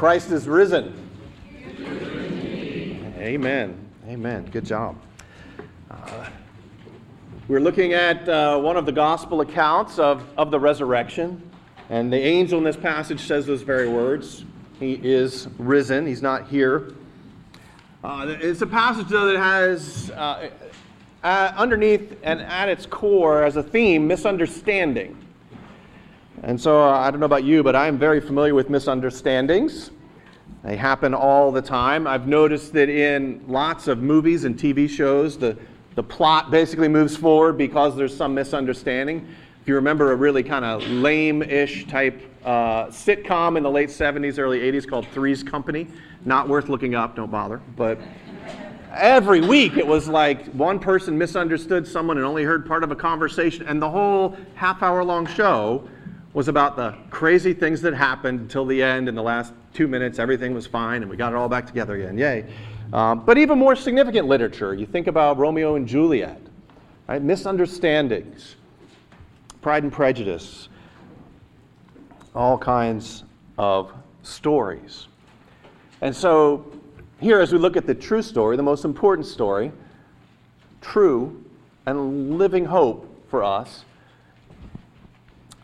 Christ is risen. Amen. Amen. Good job. Uh, we're looking at uh, one of the gospel accounts of, of the resurrection. And the angel in this passage says those very words. He is risen, he's not here. Uh, it's a passage, though, that has uh, uh, underneath and at its core as a theme misunderstanding. And so uh, I don't know about you, but I am very familiar with misunderstandings. They happen all the time. I've noticed that in lots of movies and TV shows, the, the plot basically moves forward because there's some misunderstanding. If you remember a really kind of lame ish type uh, sitcom in the late 70s, early 80s called Three's Company, not worth looking up, don't bother. But every week it was like one person misunderstood someone and only heard part of a conversation, and the whole half hour long show was about the crazy things that happened until the end. In the last two minutes, everything was fine, and we got it all back together again. Yay. Um, but even more significant literature, you think about Romeo and Juliet, right? Misunderstandings, Pride and Prejudice, all kinds of stories. And so, here, as we look at the true story, the most important story, true and living hope for us,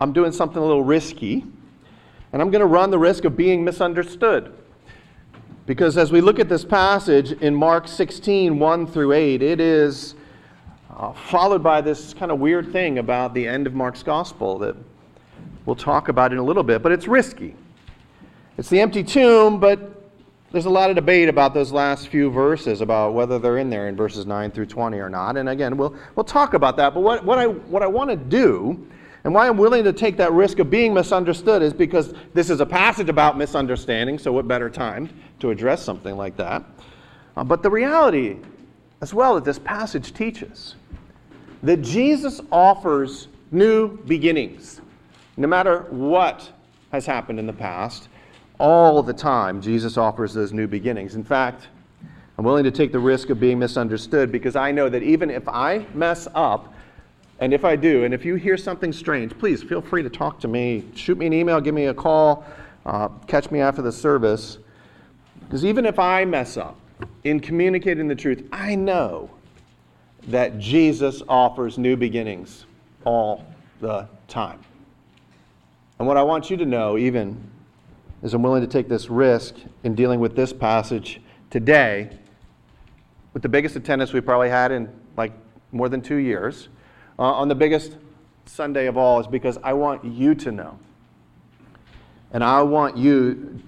I'm doing something a little risky, and I'm going to run the risk of being misunderstood. Because as we look at this passage in Mark 16, 1 through 8, it is uh, followed by this kind of weird thing about the end of Mark's gospel that we'll talk about in a little bit, but it's risky. It's the empty tomb, but there's a lot of debate about those last few verses about whether they're in there in verses 9 through 20 or not. And again, we'll, we'll talk about that. But what, what I, what I want to do and why I'm willing to take that risk of being misunderstood is because this is a passage about misunderstanding, so what better time to address something like that? Uh, but the reality as well that this passage teaches that Jesus offers new beginnings. No matter what has happened in the past, all the time Jesus offers those new beginnings. In fact, I'm willing to take the risk of being misunderstood because I know that even if I mess up, and if I do, and if you hear something strange, please feel free to talk to me. Shoot me an email, give me a call, uh, catch me after the service. Because even if I mess up in communicating the truth, I know that Jesus offers new beginnings all the time. And what I want you to know, even, is I'm willing to take this risk in dealing with this passage today with the biggest attendance we probably had in like more than two years uh, on the biggest Sunday of all is because I want you to know. And I want you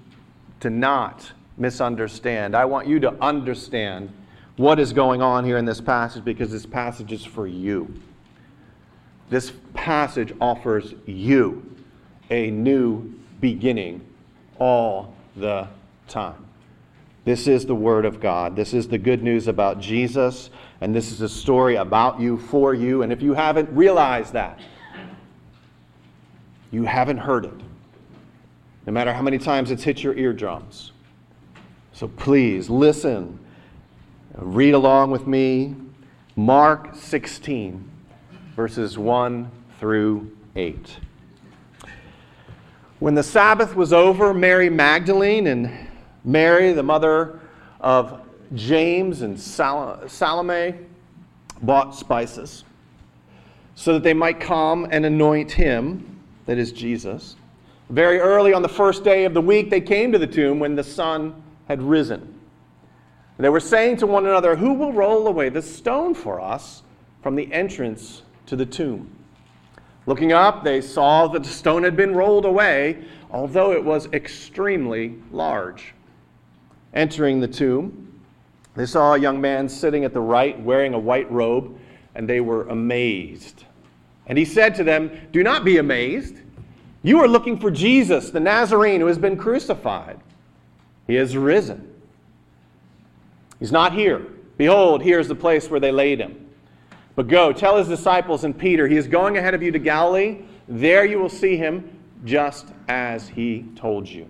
to not misunderstand. I want you to understand what is going on here in this passage because this passage is for you. This passage offers you a new beginning all the time. This is the Word of God. This is the good news about Jesus and this is a story about you, for you. And if you haven't realized that, you haven't heard it, no matter how many times it's hit your eardrums. So please listen, read along with me. Mark 16, verses 1 through 8. When the Sabbath was over, Mary Magdalene and Mary, the mother of James and Salome bought spices so that they might come and anoint him, that is Jesus. Very early on the first day of the week, they came to the tomb when the sun had risen. They were saying to one another, Who will roll away the stone for us from the entrance to the tomb? Looking up, they saw that the stone had been rolled away, although it was extremely large. Entering the tomb, they saw a young man sitting at the right wearing a white robe, and they were amazed. And he said to them, Do not be amazed. You are looking for Jesus, the Nazarene, who has been crucified. He has risen. He's not here. Behold, here is the place where they laid him. But go, tell his disciples and Peter, he is going ahead of you to Galilee. There you will see him just as he told you.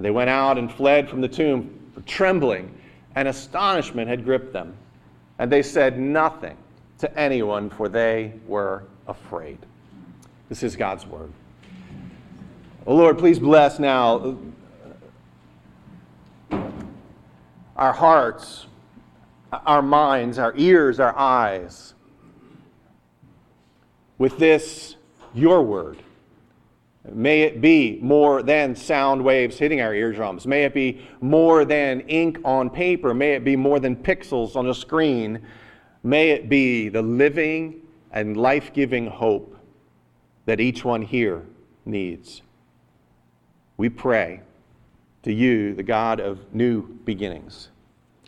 And they went out and fled from the tomb, trembling and astonishment had gripped them. And they said nothing to anyone, for they were afraid. This is God's word. Oh Lord, please bless now uh, our hearts, our minds, our ears, our eyes with this, your word. May it be more than sound waves hitting our eardrums. May it be more than ink on paper. May it be more than pixels on a screen. May it be the living and life giving hope that each one here needs. We pray to you, the God of new beginnings.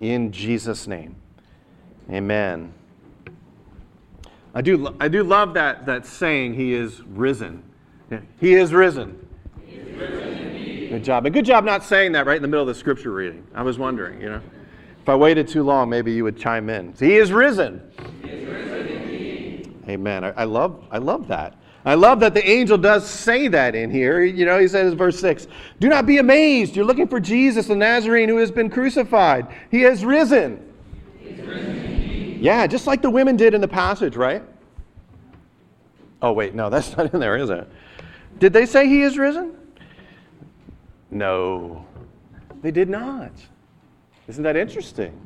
In Jesus' name, amen. I do, I do love that, that saying, He is risen. He is risen. He is risen good job. And good job not saying that right in the middle of the scripture reading. I was wondering, you know. If I waited too long, maybe you would chime in. He is risen. He is risen Amen. I, I, love, I love that. I love that the angel does say that in here. You know, he says, in verse 6 Do not be amazed. You're looking for Jesus, the Nazarene who has been crucified. He has risen. risen yeah, just like the women did in the passage, right? Oh, wait, no, that's not in there, is it? Did they say he is risen? No, they did not. Isn't that interesting?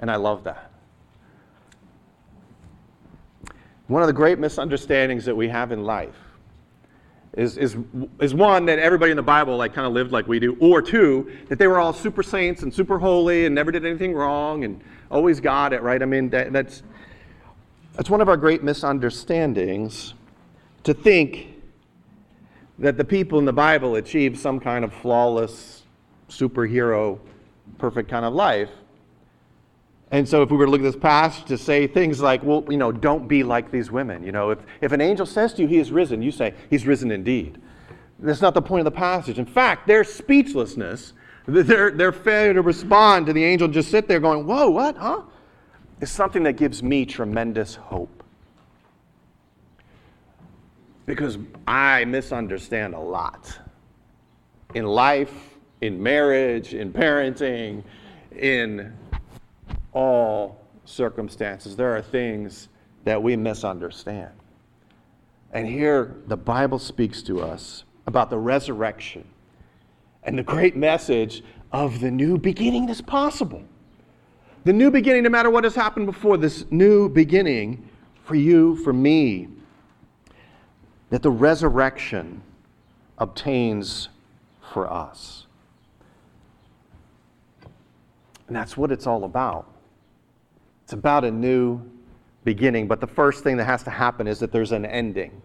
And I love that. One of the great misunderstandings that we have in life is, is, is one that everybody in the Bible like kind of lived like we do, or two, that they were all super saints and super holy and never did anything wrong and always got it, right? I mean, that, that's, that's one of our great misunderstandings to think that the people in the Bible achieved some kind of flawless, superhero, perfect kind of life. And so, if we were to look at this passage to say things like, well, you know, don't be like these women. You know, if, if an angel says to you, he is risen, you say, he's risen indeed. That's not the point of the passage. In fact, their speechlessness, their, their failure to respond to the angel, just sit there going, whoa, what, huh? Is something that gives me tremendous hope. Because I misunderstand a lot in life, in marriage, in parenting, in all circumstances. There are things that we misunderstand. And here the Bible speaks to us about the resurrection and the great message of the new beginning that's possible. The new beginning, no matter what has happened before, this new beginning for you, for me, that the resurrection obtains for us. And that's what it's all about. It's about a new beginning, but the first thing that has to happen is that there's an ending.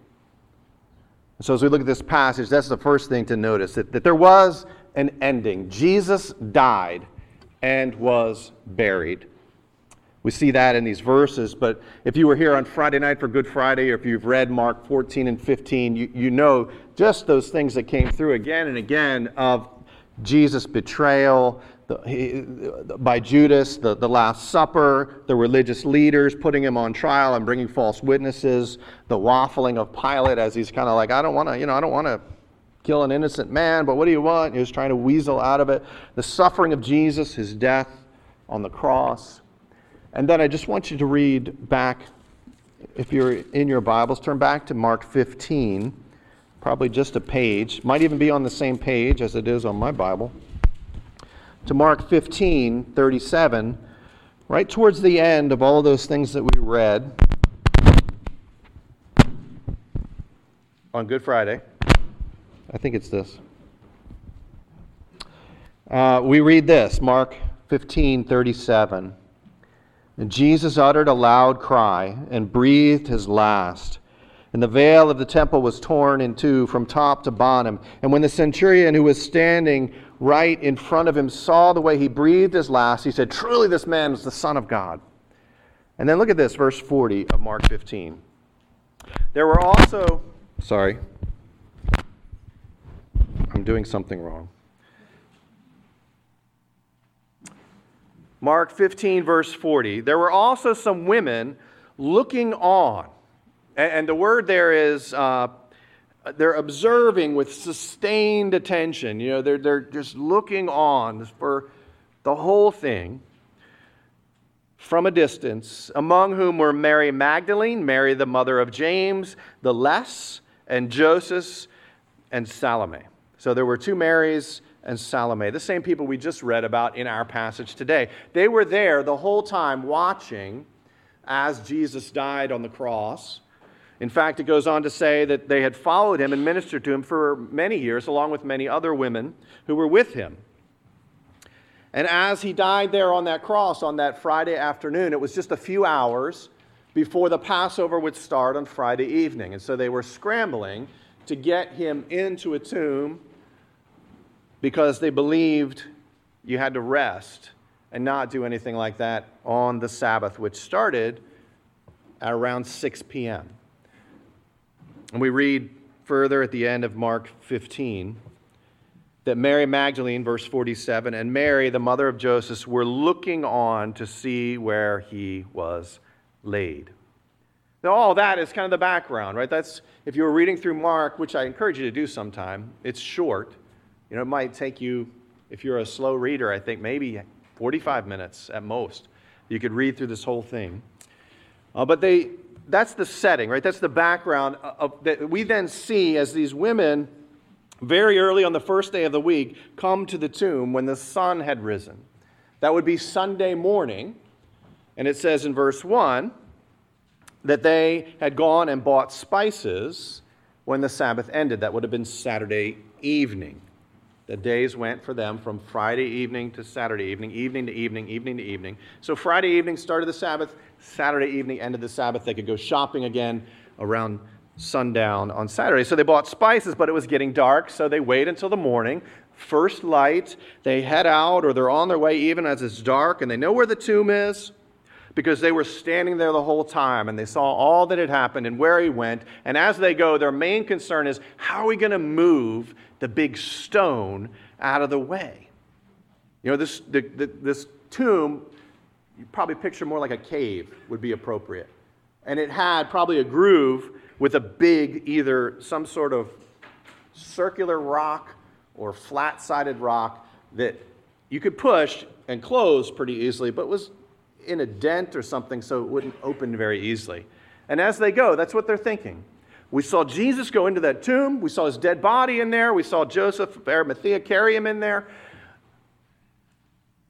So, as we look at this passage, that's the first thing to notice that, that there was an ending. Jesus died and was buried. We see that in these verses, but if you were here on Friday night for Good Friday, or if you've read Mark 14 and 15, you, you know just those things that came through again and again of Jesus' betrayal, the, by Judas, the, the Last Supper, the religious leaders putting him on trial and bringing false witnesses, the waffling of Pilate as he's kind of like, I don't want to, you know, I don't want to kill an innocent man, but what do you want? He was trying to weasel out of it. The suffering of Jesus, his death on the cross. And then I just want you to read back, if you're in your Bibles, turn back to Mark 15, probably just a page, might even be on the same page as it is on my Bible to Mark 15, 37, right towards the end of all those things that we read on Good Friday. I think it's this. Uh, we read this, Mark 15, 37. And Jesus uttered a loud cry and breathed his last. And the veil of the temple was torn in two from top to bottom. And when the centurion who was standing right in front of him saw the way he breathed his last, he said, Truly, this man is the Son of God. And then look at this, verse 40 of Mark 15. There were also, sorry, I'm doing something wrong. Mark 15, verse 40. There were also some women looking on. And the word there is uh, they're observing with sustained attention. You know, they're, they're just looking on for the whole thing from a distance, among whom were Mary Magdalene, Mary the mother of James, the Less, and Joseph, and Salome. So there were two Marys and Salome, the same people we just read about in our passage today. They were there the whole time watching as Jesus died on the cross. In fact, it goes on to say that they had followed him and ministered to him for many years, along with many other women who were with him. And as he died there on that cross on that Friday afternoon, it was just a few hours before the Passover would start on Friday evening. And so they were scrambling to get him into a tomb because they believed you had to rest and not do anything like that on the Sabbath, which started at around 6 p.m. And we read further at the end of Mark 15 that Mary Magdalene, verse 47, and Mary, the mother of Joseph, were looking on to see where he was laid. Now, all that is kind of the background, right? That's, if you were reading through Mark, which I encourage you to do sometime, it's short. You know, it might take you, if you're a slow reader, I think maybe 45 minutes at most. You could read through this whole thing. Uh, but they, that's the setting, right? That's the background of, that we then see as these women very early on the first day of the week, come to the tomb when the sun had risen. That would be Sunday morning. And it says in verse 1 that they had gone and bought spices when the Sabbath ended. That would have been Saturday evening. The days went for them from Friday evening to Saturday evening, evening to evening, evening to evening. So Friday evening started the Sabbath, Saturday evening ended the Sabbath. They could go shopping again around sundown on Saturday. So they bought spices, but it was getting dark, so they wait until the morning. First light, they head out, or they're on their way even as it's dark, and they know where the tomb is because they were standing there the whole time and they saw all that had happened and where he went. And as they go, their main concern is how are we going to move the big stone out of the way? You know, this, the, the, this tomb, you probably picture more like a cave would be appropriate. And it had probably a groove with a big, either some sort of circular rock or flat sided rock that you could push and close pretty easily, but was in a dent or something so it wouldn't open very easily. And as they go, that's what they're thinking. We saw Jesus go into that tomb. We saw his dead body in there. We saw Joseph of Arimathea carry him in there.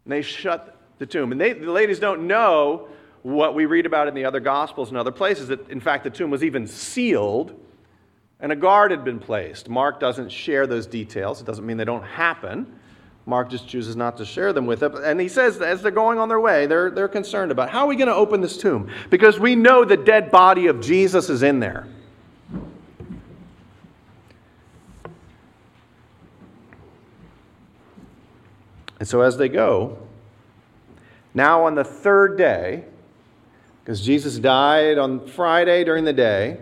And they shut the tomb. And they, the ladies don't know what we read about in the other Gospels and other places, that in fact the tomb was even sealed and a guard had been placed. Mark doesn't share those details. It doesn't mean they don't happen. Mark just chooses not to share them with them. And he says, as they're going on their way, they're, they're concerned about how are we going to open this tomb? Because we know the dead body of Jesus is in there. And so as they go, now on the third day, because Jesus died on Friday during the day,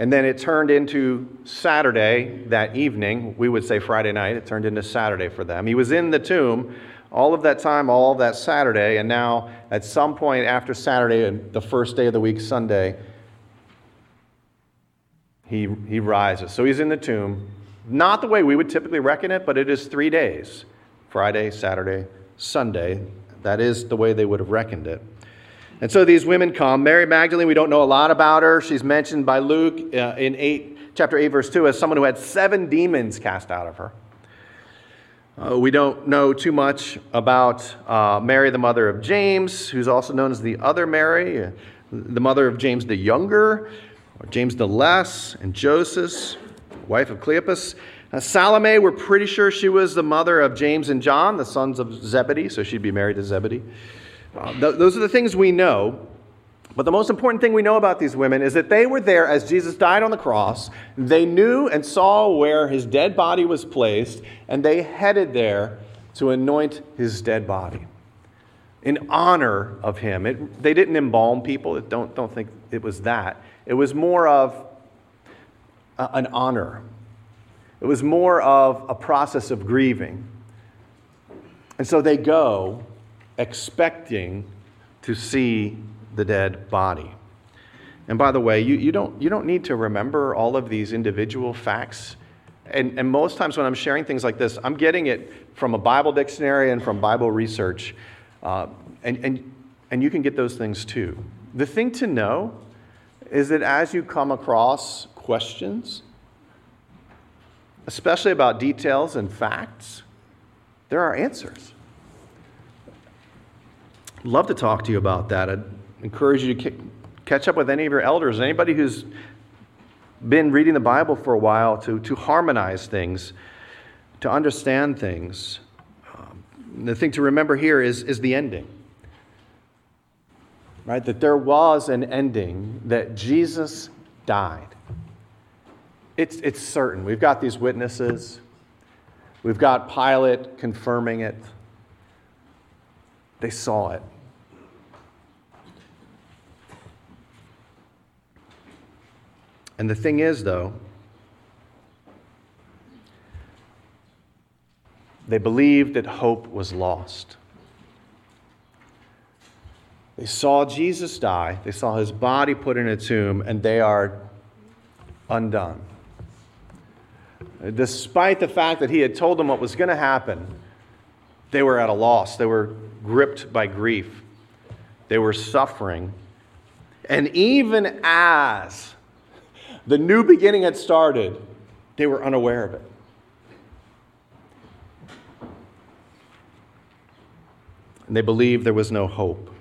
and then it turned into Saturday that evening. We would say Friday night. It turned into Saturday for them. He was in the tomb all of that time, all of that Saturday, and now at some point after Saturday, and the first day of the week, Sunday, he, he rises. So he's in the tomb. Not the way we would typically reckon it, but it is three days Friday, Saturday, Sunday. That is the way they would have reckoned it. And so these women come. Mary Magdalene, we don't know a lot about her. She's mentioned by Luke uh, in 8, chapter 8, verse 2, as someone who had seven demons cast out of her. Uh, we don't know too much about uh, Mary, the mother of James, who's also known as the other Mary, uh, the mother of James the Younger, or James the Less, and Joseph, wife of Cleopas. Uh, Salome, we're pretty sure she was the mother of James and John, the sons of Zebedee, so she'd be married to Zebedee. Uh, th- those are the things we know. But the most important thing we know about these women is that they were there as Jesus died on the cross. They knew and saw where his dead body was placed, and they headed there to anoint his dead body in honor of him. It, they didn't embalm people. Don't, don't think it was that. It was more of a, an honor, it was more of a process of grieving. And so they go expecting to see the dead body. And by the way, you, you, don't, you don't need to remember all of these individual facts. And, and most times when I'm sharing things like this, I'm getting it from a Bible dictionary and from Bible research. Uh, and, and, and you can get those things too. The thing to know is that as you come across questions, especially about details and facts, there are answers. Love to talk to you about that. I'd encourage you to catch up with any of your elders, anybody who's been reading the Bible for a while to, to harmonize things, to understand things. Um, the thing to remember here is, is the ending. Right? That there was an ending, that Jesus died. It's, it's certain. We've got these witnesses, we've got Pilate confirming it. They saw it. And the thing is, though, they believed that hope was lost. They saw Jesus die, they saw his body put in a tomb, and they are undone. Despite the fact that he had told them what was going to happen, they were at a loss. They were gripped by grief. They were suffering. And even as the new beginning had started, they were unaware of it. And they believed there was no hope.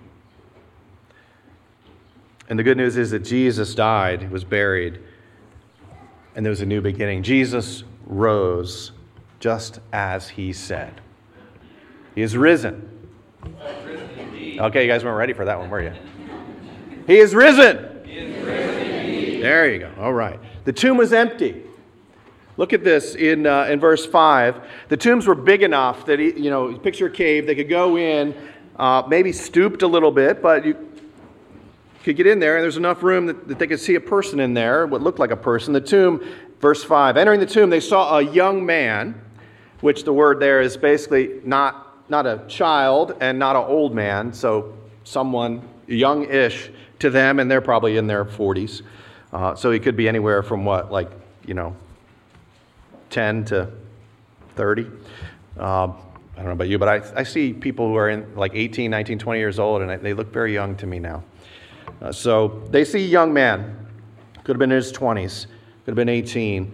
And the good news is that Jesus died, was buried, and there was a new beginning. Jesus rose just as he said. He is risen. Okay, you guys weren't ready for that one, were you? He is risen. He is risen. There you go. All right. The tomb was empty. Look at this in, uh, in verse 5. The tombs were big enough that, he, you know, picture a cave, they could go in, uh, maybe stooped a little bit, but you could get in there, and there's enough room that, that they could see a person in there, what looked like a person. The tomb, verse 5. Entering the tomb, they saw a young man, which the word there is basically not, not a child and not an old man, so someone young ish to them, and they're probably in their 40s. Uh, so he could be anywhere from what, like, you know, 10 to 30. Uh, I don't know about you, but I, I see people who are in like 18, 19, 20 years old, and they look very young to me now. Uh, so they see a young man, could have been in his 20s, could have been 18.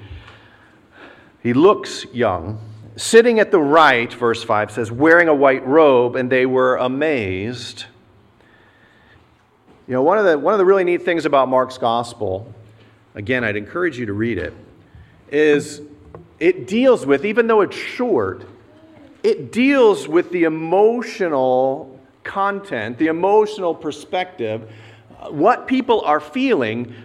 He looks young. Sitting at the right, verse 5 says, wearing a white robe, and they were amazed. You know, one of the, one of the really neat things about Mark's gospel, again, I'd encourage you to read it, is it deals with, even though it's short, it deals with the emotional content, the emotional perspective, what people are feeling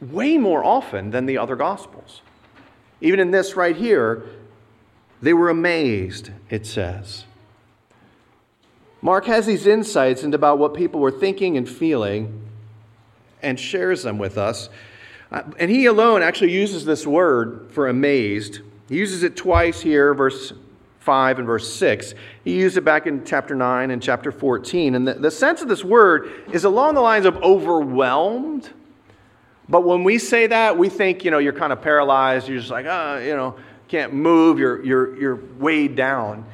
way more often than the other gospels. Even in this right here, they were amazed, it says. Mark has these insights into about what people were thinking and feeling and shares them with us. Uh, and he alone actually uses this word for amazed. He uses it twice here, verse 5 and verse 6. He used it back in chapter 9 and chapter 14. And the, the sense of this word is along the lines of overwhelmed. But when we say that, we think, you know, you're kind of paralyzed. You're just like, ah, oh, you know, can't move. You're, you're, you're weighed down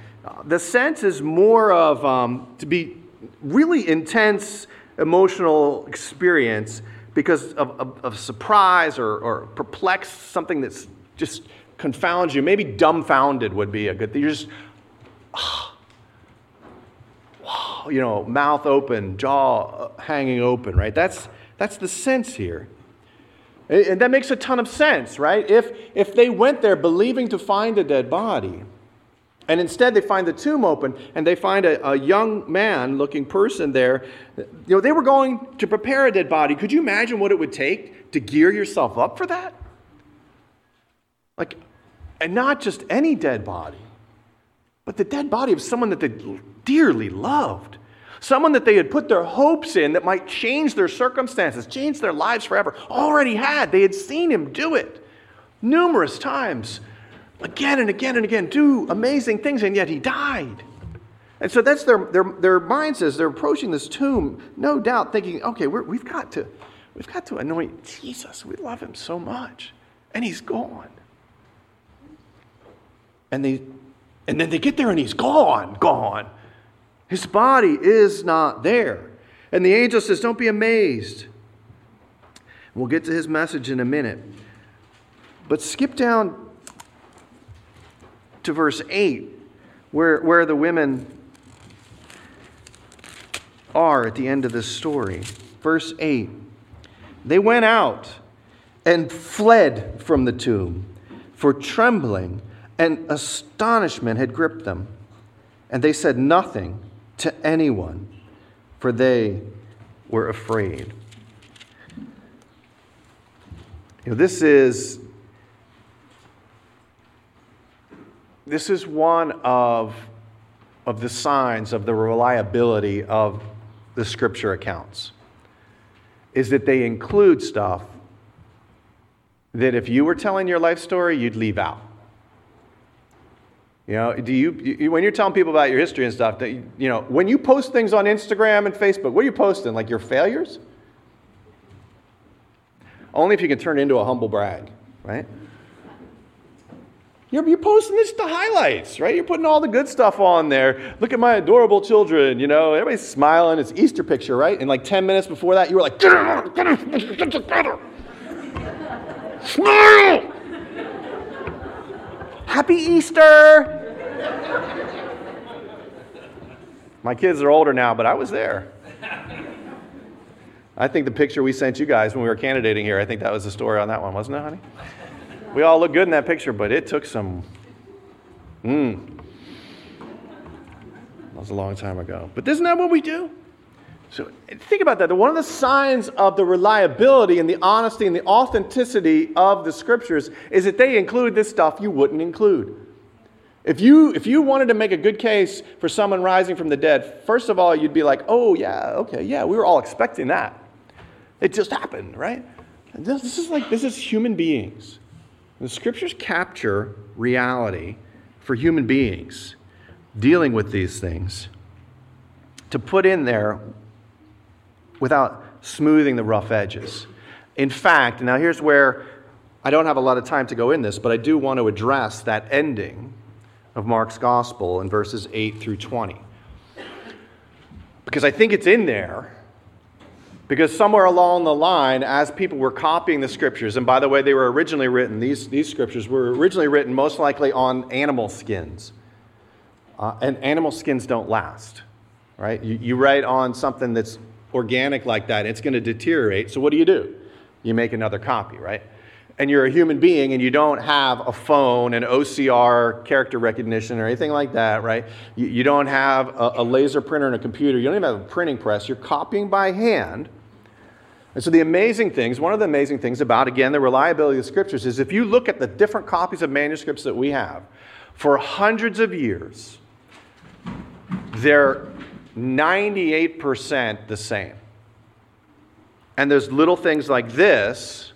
the sense is more of um, to be really intense emotional experience because of, of, of surprise or, or perplexed, something that's just confounds you. Maybe dumbfounded would be a good thing. You're just, you know, mouth open, jaw hanging open, right? That's, that's the sense here. And that makes a ton of sense, right? If, if they went there believing to find a dead body, and instead, they find the tomb open and they find a, a young man looking person there. You know, they were going to prepare a dead body. Could you imagine what it would take to gear yourself up for that? Like, and not just any dead body, but the dead body of someone that they dearly loved. Someone that they had put their hopes in that might change their circumstances, change their lives forever. Already had. They had seen him do it numerous times again and again and again, do amazing things, and yet he died. And so that's their, their, their mind says they're approaching this tomb, no doubt thinking, okay, we have got to, we've got to anoint Jesus. We love him so much. And he's gone. And, they, and then they get there and he's gone, gone. His body is not there. And the angel says, don't be amazed. We'll get to his message in a minute. But skip down to verse 8, where, where the women are at the end of this story. Verse 8 They went out and fled from the tomb, for trembling and astonishment had gripped them. And they said nothing to anyone, for they were afraid. You know, this is this is one of, of the signs of the reliability of the scripture accounts is that they include stuff that if you were telling your life story, you'd leave out. You know, do you, you, when you're telling people about your history and stuff, you, you know, when you post things on Instagram and Facebook, what are you posting? Like your failures? Only if you can turn it into a humble brag, right? You're, you're posting this the highlights, right? You're putting all the good stuff on there. Look at my adorable children, you know, everybody's smiling. It's Easter picture, right? And like 10 minutes before that, you were like, get it get it, get it together. Smile! Happy Easter! My kids are older now, but I was there. I think the picture we sent you guys when we were candidating here, I think that was the story on that one, wasn't it, honey? We all look good in that picture, but it took some. Mmm. That was a long time ago. But isn't that what we do? So think about that. One of the signs of the reliability and the honesty and the authenticity of the scriptures is that they include this stuff you wouldn't include. If you, if you wanted to make a good case for someone rising from the dead, first of all, you'd be like, oh, yeah, okay, yeah, we were all expecting that. It just happened, right? This, this is like, this is human beings. The scriptures capture reality for human beings dealing with these things to put in there without smoothing the rough edges. In fact, now here's where I don't have a lot of time to go in this, but I do want to address that ending of Mark's gospel in verses 8 through 20. Because I think it's in there. Because somewhere along the line, as people were copying the scriptures, and by the way, they were originally written, these, these scriptures were originally written most likely on animal skins. Uh, and animal skins don't last, right? You, you write on something that's organic like that, it's going to deteriorate. So what do you do? You make another copy, right? and you're a human being and you don't have a phone and OCR character recognition or anything like that, right? You, you don't have a, a, laser printer and a computer. You don't even have a printing press. You're copying by hand. And so the amazing things, one of the amazing things about, again, the reliability of the scriptures is if you look at the different copies of manuscripts that we have, for hundreds of years, they're 98% the same. And there's little things like this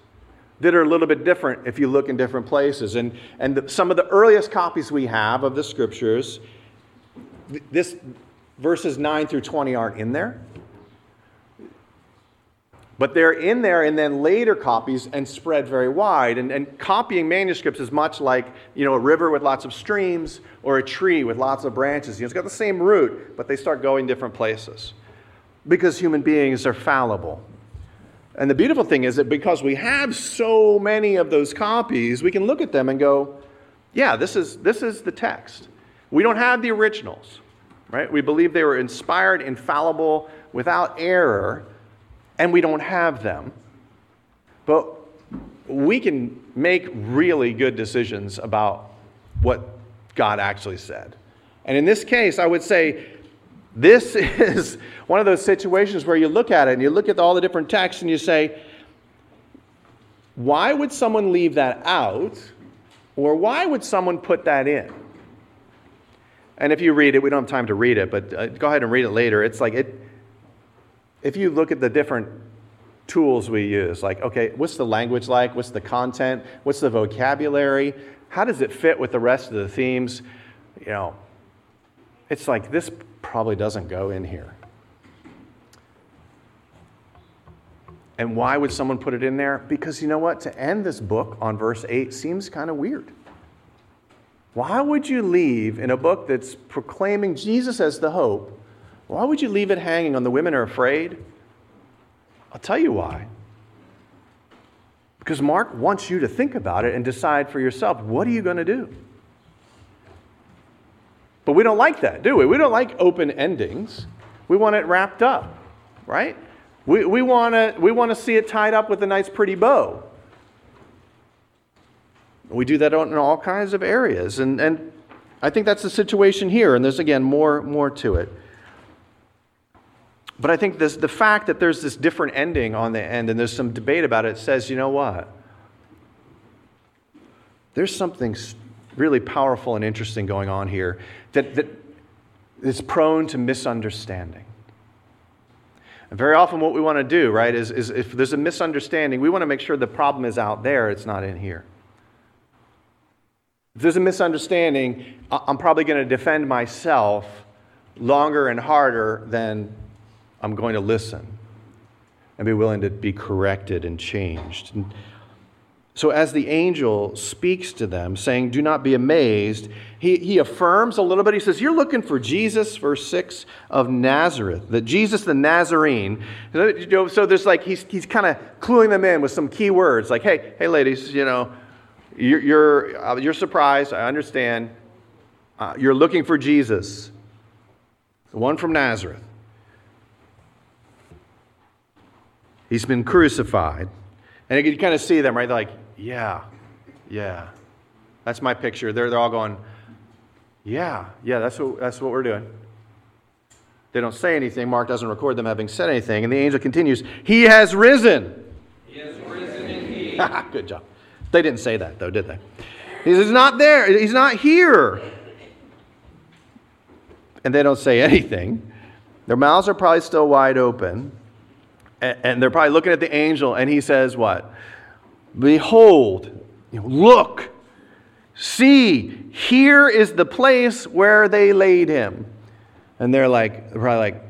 that are a little bit different if you look in different places. And, and the, some of the earliest copies we have of the scriptures, this verses 9 through 20 aren't in there. But they're in there and then later copies and spread very wide. And, and copying manuscripts is much like you know, a river with lots of streams or a tree with lots of branches. You know, it's got the same root, but they start going different places. Because human beings are fallible. And the beautiful thing is that because we have so many of those copies, we can look at them and go, yeah, this is, this is the text. We don't have the originals, right? We believe they were inspired, infallible, without error, and we don't have them. But we can make really good decisions about what God actually said. And in this case, I would say this is one of those situations where you look at it and you look at all the different texts and you say, why would someone leave that out? Or why would someone put that in? And if you read it, we don't have time to read it, but uh, go ahead and read it later. It's like it, if you look at the different tools we use, like, okay, what's the language like? What's the content? What's the vocabulary? How does it fit with the rest of the themes? You know, it's like this probably doesn't go in here. And why would someone put it in there? Because you know what? To end this book on verse 8 seems kind of weird. Why would you leave in a book that's proclaiming Jesus as the hope? Why would you leave it hanging on the women are afraid? I'll tell you why. Because Mark wants you to think about it and decide for yourself what are you going to do? But we don't like that, do we? We don't like open endings. We want it wrapped up, right? We, we want to we wanna see it tied up with a nice, pretty bow. We do that in all kinds of areas. And, and I think that's the situation here. And there's, again, more, more to it. But I think this, the fact that there's this different ending on the end and there's some debate about it says, you know what? There's something really powerful and interesting going on here that, that is prone to misunderstanding. And very often, what we want to do, right, is, is if there's a misunderstanding, we want to make sure the problem is out there, it's not in here. If there's a misunderstanding, I'm probably going to defend myself longer and harder than I'm going to listen and be willing to be corrected and changed. And so, as the angel speaks to them, saying, Do not be amazed, he, he affirms a little bit. He says, You're looking for Jesus, verse 6 of Nazareth, that Jesus the Nazarene. So, there's like, he's, he's kind of cluing them in with some key words, like, Hey, hey, ladies, you know, you're, you're, uh, you're surprised. I understand. Uh, you're looking for Jesus, the one from Nazareth. He's been crucified. And you can kind of see them, right? They're like, yeah, yeah. That's my picture. They're, they're all going, yeah, yeah, that's what, that's what we're doing. They don't say anything. Mark doesn't record them having said anything. And the angel continues, He has risen. He has risen indeed. Good job. They didn't say that, though, did they? He says, He's not there. He's not here. And they don't say anything. Their mouths are probably still wide open. And they're probably looking at the angel, and he says, What? Behold, look, see, here is the place where they laid him. And they're like, probably like,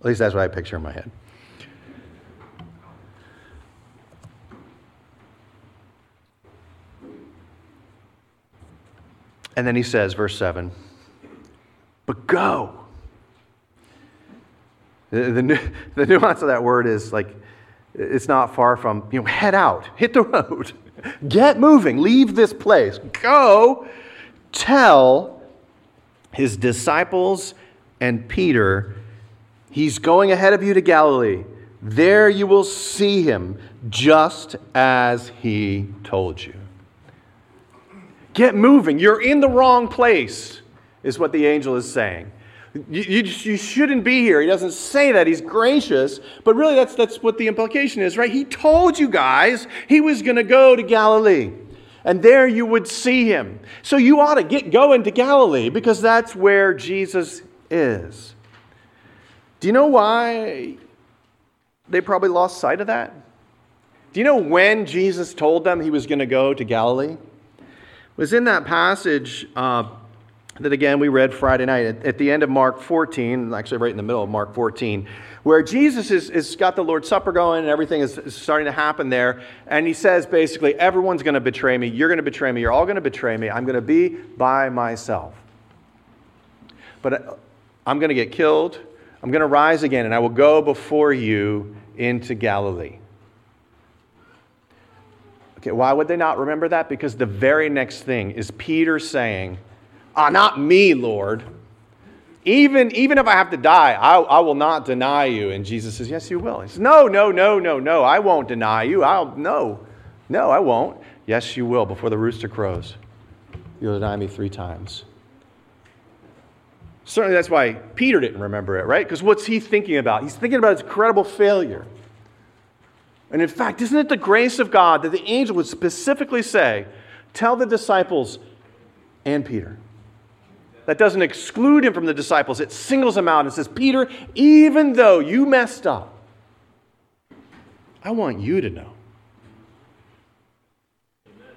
At least that's what I picture in my head. And then he says, verse 7, but go. The, the, the, nuance of that word is like, it's not far from, you know, head out, hit the road, get moving, leave this place, go tell his disciples and Peter He's going ahead of you to Galilee. There you will see him just as he told you. Get moving. You're in the wrong place, is what the angel is saying. You, you, you, shouldn't be here. He doesn't say that. He's gracious, but really that's, that's what the implication is, right? He told you guys he was going to go to Galilee, and there you would see him. So you ought to get going to Galilee because that's where Jesus is. Do you know why they probably lost sight of that? Do you know when Jesus told them he was going to go to Galilee? It was in that passage uh, that, again, we read Friday night at, at, the end of Mark 14, actually right in the middle of Mark 14, where Jesus is, is got the Lord's Supper going and everything is, is starting to happen there. And he says basically, everyone's going to betray me. You're going to betray me. You're all going to betray me. I'm going to be by myself. But uh, I'm going to get killed. I'm going to rise again and I will go before you into Galilee. Okay, why would they not remember that? Because the very next thing is Peter saying, Ah, not me, Lord. Even, even if I have to die, I, I will not deny you. And Jesus says, Yes, you will. He says, No, no, no, no, no. I won't deny you. I'll no. No, I won't. Yes, you will. Before the rooster crows, you'll deny me three times. Certainly that's why Peter didn't remember it, right? Because what's he thinking about? He's thinking about his incredible failure. And in fact, isn't it the grace of God that the angel would specifically say, Tell the disciples and Peter? That doesn't exclude him from the disciples, it singles him out and says, Peter, even though you messed up, I want you to know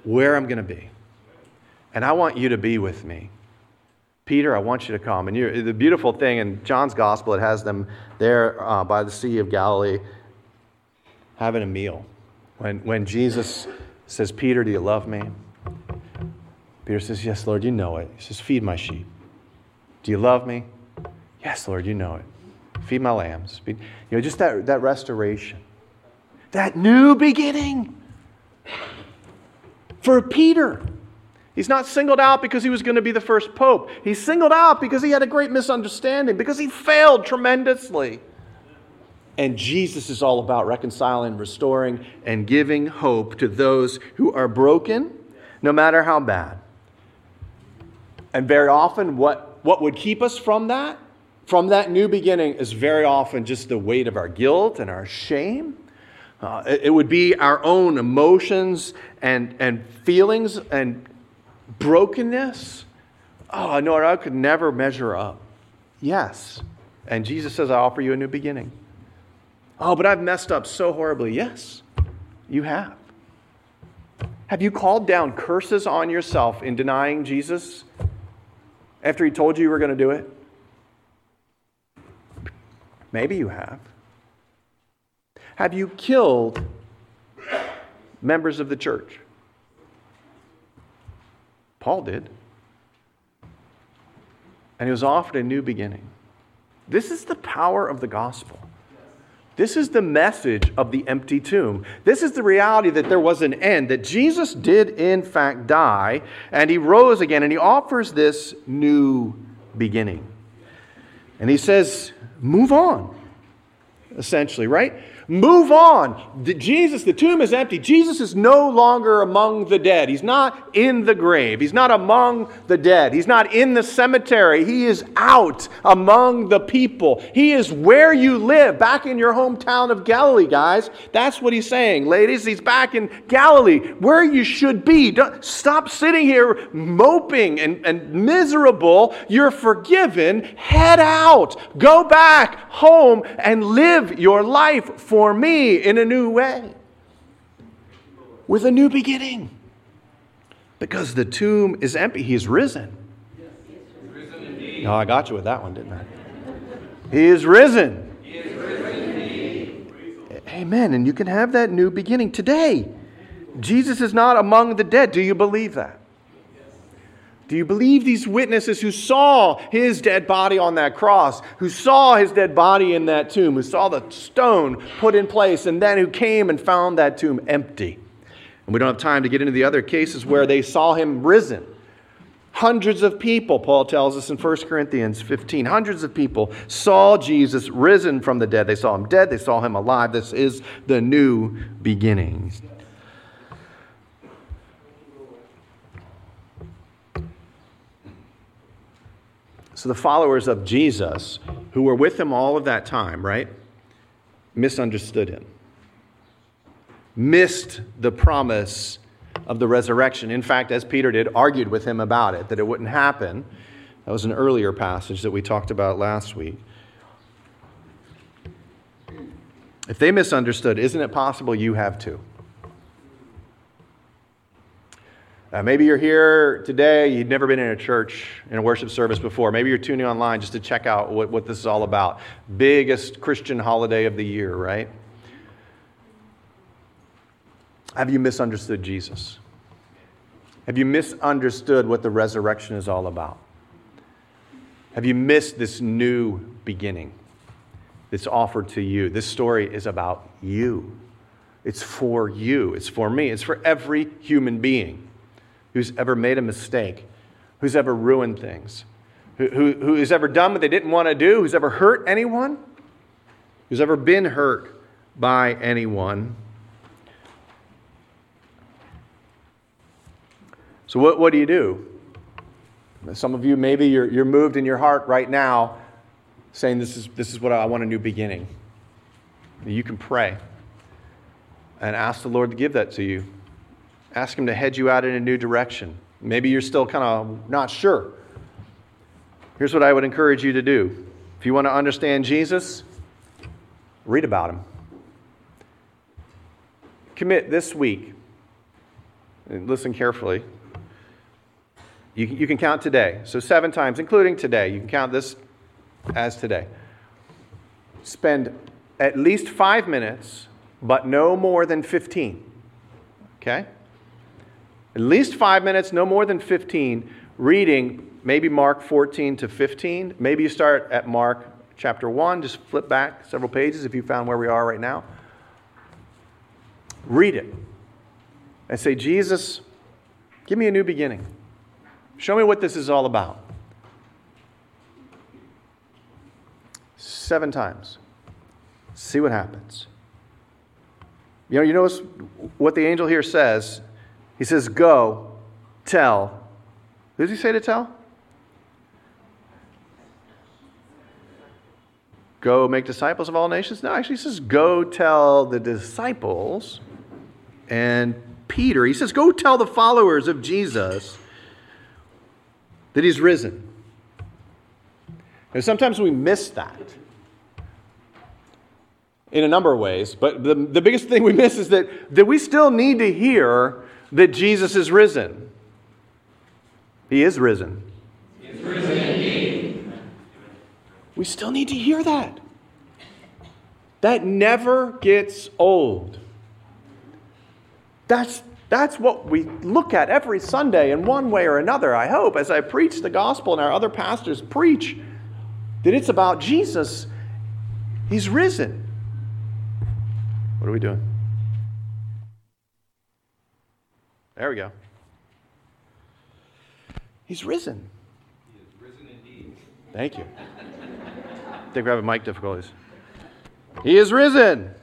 where I'm going to be. And I want you to be with me Peter, I want you to come. And the beautiful thing in John's gospel, it has them there uh, by the Sea of Galilee having a meal. When, when Jesus says, Peter, do you love me? Peter says, Yes, Lord, you know it. He says, Feed my sheep. Do you love me? Yes, Lord, you know it. Feed my lambs. Feed, you know, just that, that restoration, that new beginning for Peter. He's not singled out because he was going to be the first pope. He's singled out because he had a great misunderstanding, because he failed tremendously. And Jesus is all about reconciling, restoring, and giving hope to those who are broken, no matter how bad. And very often, what, what would keep us from that, from that new beginning, is very often just the weight of our guilt and our shame. Uh, it, it would be our own emotions and, and feelings and brokenness. Oh, no, I could never measure up. Yes. And Jesus says, I offer you a new beginning. Oh, but I've messed up so horribly. Yes, you have. Have you called down curses on yourself in denying Jesus after he told you you were going to do it? Maybe you have. Have you killed members of the church? Paul did. And he was offered a new beginning. This is the power of the gospel. This is the message of the empty tomb. This is the reality that there was an end, that Jesus did in fact die, and he rose again, and he offers this new beginning. And he says, Move on, essentially, right? Move on. The, Jesus, the tomb is empty. Jesus is no longer among the dead. He's not in the grave. He's not among the dead. He's not in the cemetery. He is out among the people. He is where you live, back in your hometown of Galilee, guys. That's what he's saying. Ladies, he's back in Galilee, where you should be. Don't, stop sitting here moping and, and miserable. You're forgiven. Head out. Go back home and live your life for me in a new way with a new beginning. Because the tomb is empty. He's risen. Oh, I got you with that one, didn't I? He is risen. He is risen Amen. And you can have that new beginning today. Jesus is not among the dead. Do you believe that? Do you believe these witnesses who saw his dead body on that cross, who saw his dead body in that tomb, who saw the stone put in place, and then who came and found that tomb empty? And we don't have time to get into the other cases where they saw him risen. Hundreds of people, Paul tells us in 1 Corinthians 15, hundreds of people saw Jesus risen from the dead. They saw him dead, they saw him alive. This is the new beginning. So the followers of Jesus, who were with him all of that time, right, misunderstood him, missed the promise of the resurrection. In fact, as Peter did, argued with him about it, that it wouldn't happen. That was an earlier passage that we talked about last week. If they misunderstood, isn't it possible you have too? Uh, maybe you're here today, you've never been in a church, in a worship service before. Maybe you're tuning online just to check out what, what this is all about. Biggest Christian holiday of the year, right? Have you misunderstood Jesus? Have you misunderstood what the resurrection is all about? Have you missed this new beginning that's offered to you? This story is about you. It's for you. It's for me. It's for every human being who's ever made a mistake, who's ever ruined things, who, who, who's ever done what they didn't want to do, who's ever hurt anyone, who's ever been hurt by anyone. So, what, what do you do? Some of you, maybe you're, you're moved in your heart right now saying, this is, this is what I want a new beginning. You can pray and ask the Lord to give that to you. Ask Him to head you out in a new direction. Maybe you're still kind of not sure. Here's what I would encourage you to do. If you want to understand Jesus, read about Him. Commit this week, and listen carefully, You, you can count today. So seven times, including today. You can count this as today. Spend at least five minutes, but no more than 15. Okay? At least five minutes, no more than 15, reading maybe Mark 14 to 15. Maybe you start at Mark chapter 1, just flip back several pages if you found where we are right now. Read it and say, Jesus, give me a new beginning. Show me what this is all about. Seven times. See what happens. You know, you notice what the angel here says. He says, Go, tell. Who does he say to tell? Go make disciples of all nations? No, actually, he says, Go tell the disciples and Peter. He says, Go tell the followers of Jesus that he's risen. And sometimes we miss that in a number of ways, but the, the biggest thing we miss is that, that we still need to hear that Jesus is risen. He is risen. He is risen indeed. We still need to hear that. That never gets old. That's, that's what we look at every Sunday in one way or another, I hope, as I preach the gospel and our other pastors preach that it's about Jesus. He's risen. What are we doing? There we go. He's risen. He is risen indeed. Thank you. I think we're having mic difficulties. He is risen. He is risen indeed.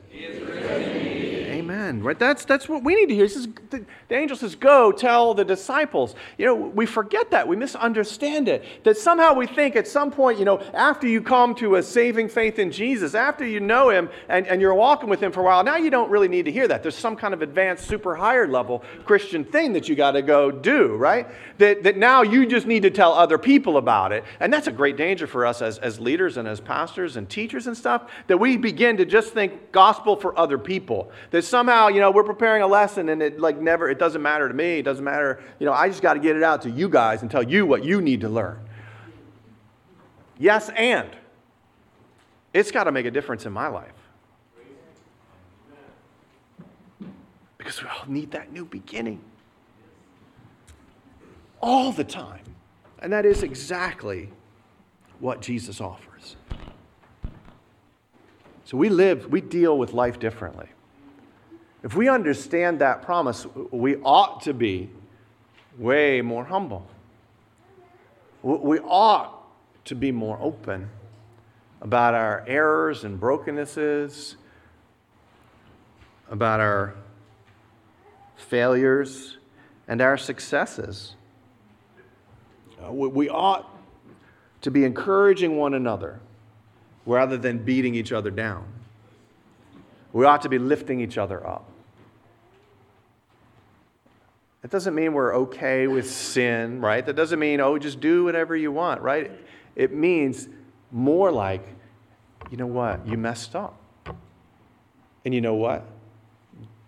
Right? That's, that's what we need to hear. He says, the, the angel says, Go tell the disciples. You know, we forget that. We misunderstand it. That somehow we think at some point, you know, after you come to a saving faith in Jesus, after you know him and, and you're walking with him for a while, now you don't really need to hear that. There's some kind of advanced, super higher level Christian thing that you got to go do, right? That, that now you just need to tell other people about it. And that's a great danger for us as, as leaders and as pastors and teachers and stuff, that we begin to just think gospel for other people. That somehow, you know, we're preparing a lesson and it like never, it doesn't matter to me. It doesn't matter. You know, I just got to get it out to you guys and tell you what you need to learn. Yes, and it's got to make a difference in my life. Because we all need that new beginning. All the time. And that is exactly what Jesus offers. So we live, we deal with life differently. If we understand that promise, we ought to be way more humble. We ought to be more open about our errors and brokennesses, about our failures and our successes. Uh, We ought to be encouraging one another rather than beating each other down. We ought to be lifting each other up. That doesn't mean we're okay with sin, right? That doesn't mean, oh, just do whatever you want, right? It means more like, you know what? You messed up. And you know what?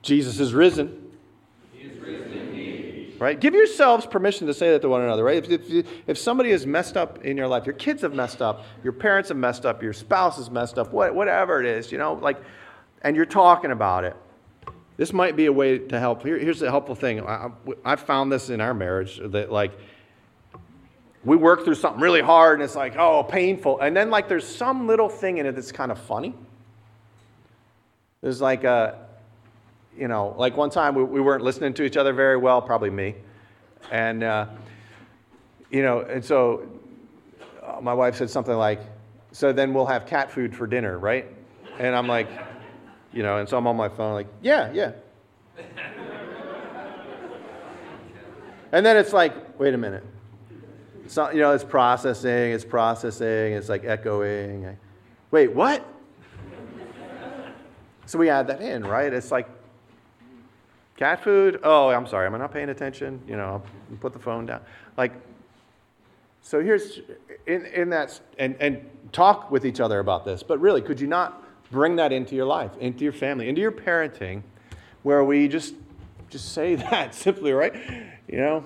Jesus is risen. He is risen indeed. Right? Give yourselves permission to say that to one another, right? If, if, if somebody has messed up in your life, your kids have messed up, your parents have messed up, your spouse has messed up, what, whatever it is, you know, like, and you're talking about it, this might be a way to help. Here, here's a helpful thing. I, I found this in our marriage that, like, we work through something really hard and it's like, oh, painful. And then, like, there's some little thing in it that's kind of funny. There's like a, you know, like one time we, we weren't listening to each other very well, probably me. And, uh, you know, and so uh, my wife said something like, so then we'll have cat food for dinner, right? And I'm like, you know, and so I'm on my phone, like, yeah, yeah. and then it's like, wait a minute. So, you know, it's processing, it's processing, it's like echoing. Wait, what? So we add that in, right? It's like cat food. Oh, I'm sorry, am I not paying attention? You know, I'll put the phone down. Like, so here's in, in that, and, and talk with each other about this. But really, could you not bring that into your life, into your family, into your parenting, where we just just say that simply, right? You know,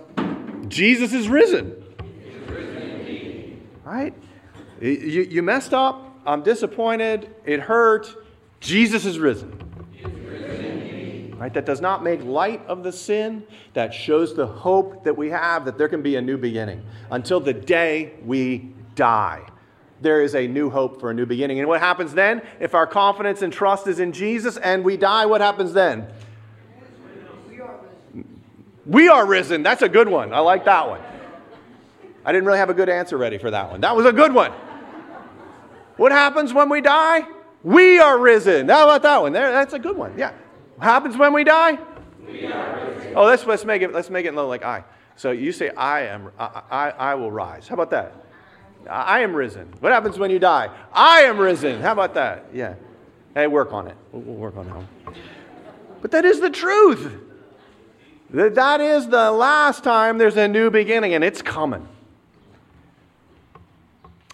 Jesus is risen. Right? You, you messed up. I'm disappointed. It hurt. Jesus is risen. Right? That does not make light of the sin. That shows the hope that we have that there can be a new beginning until the day we die. There is a new hope for a new beginning. And what happens then? If our confidence and trust is in Jesus and we die, what happens then? We are risen. That's a good one. I like that one. I didn't really have a good answer ready for that one. That was a good one. What happens when we die? We are risen. How about that one? There, that's a good one. Yeah. What happens when we die? We are risen. Oh, let's, let's make it let's make it little like I. So you say I am I, I, I will rise. How about that? I am risen. What happens when you die? I am risen. How about that? Yeah. Hey, work on it. We'll, we'll work on that. But that is the truth. That is the last time there's a new beginning, and it's coming.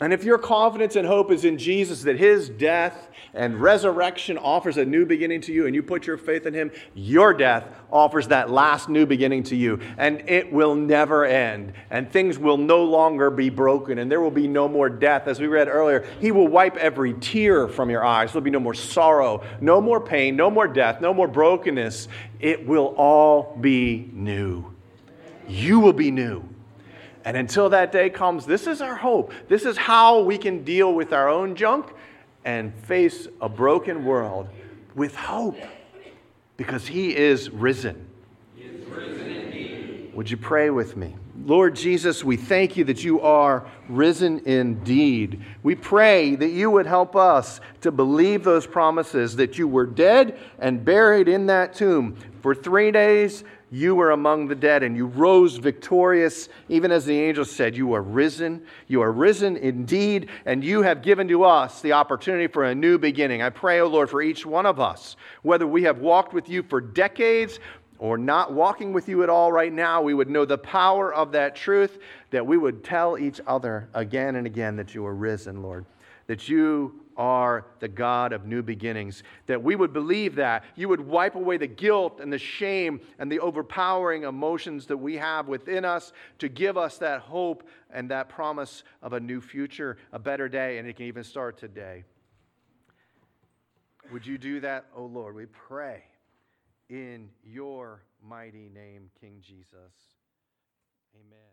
And if your confidence and hope is in Jesus, that his death and resurrection offers a new beginning to you, and you put your faith in him, your death offers that last new beginning to you. And it will never end. And things will no longer be broken, and there will be no more death. As we read earlier, he will wipe every tear from your eyes. There'll be no more sorrow, no more pain, no more death, no more brokenness. It will all be new. You will be new. And until that day comes, this is our hope. This is how we can deal with our own junk and face a broken world with hope because He is risen. He is risen indeed. Would you pray with me? Lord Jesus, we thank you that you are risen indeed. We pray that you would help us to believe those promises that you were dead and buried in that tomb for three days you were among the dead and you rose victorious, even as the angel said, You are risen. You are risen indeed, and you have given to us the opportunity for a new beginning. I pray, O oh Lord, for each one of us, whether we have walked with you for decades or not walking with you at all right now, we would know the power of that truth, that we would tell each other again and again that you are risen, Lord, that you are the God of new beginnings. That we would believe that. You would wipe away the guilt and the shame and the overpowering emotions that we have within us to give us that hope and that promise of a new future, a better day, and it can even start today. Would you do that, oh Lord? We pray in your mighty name, King Jesus. Amen.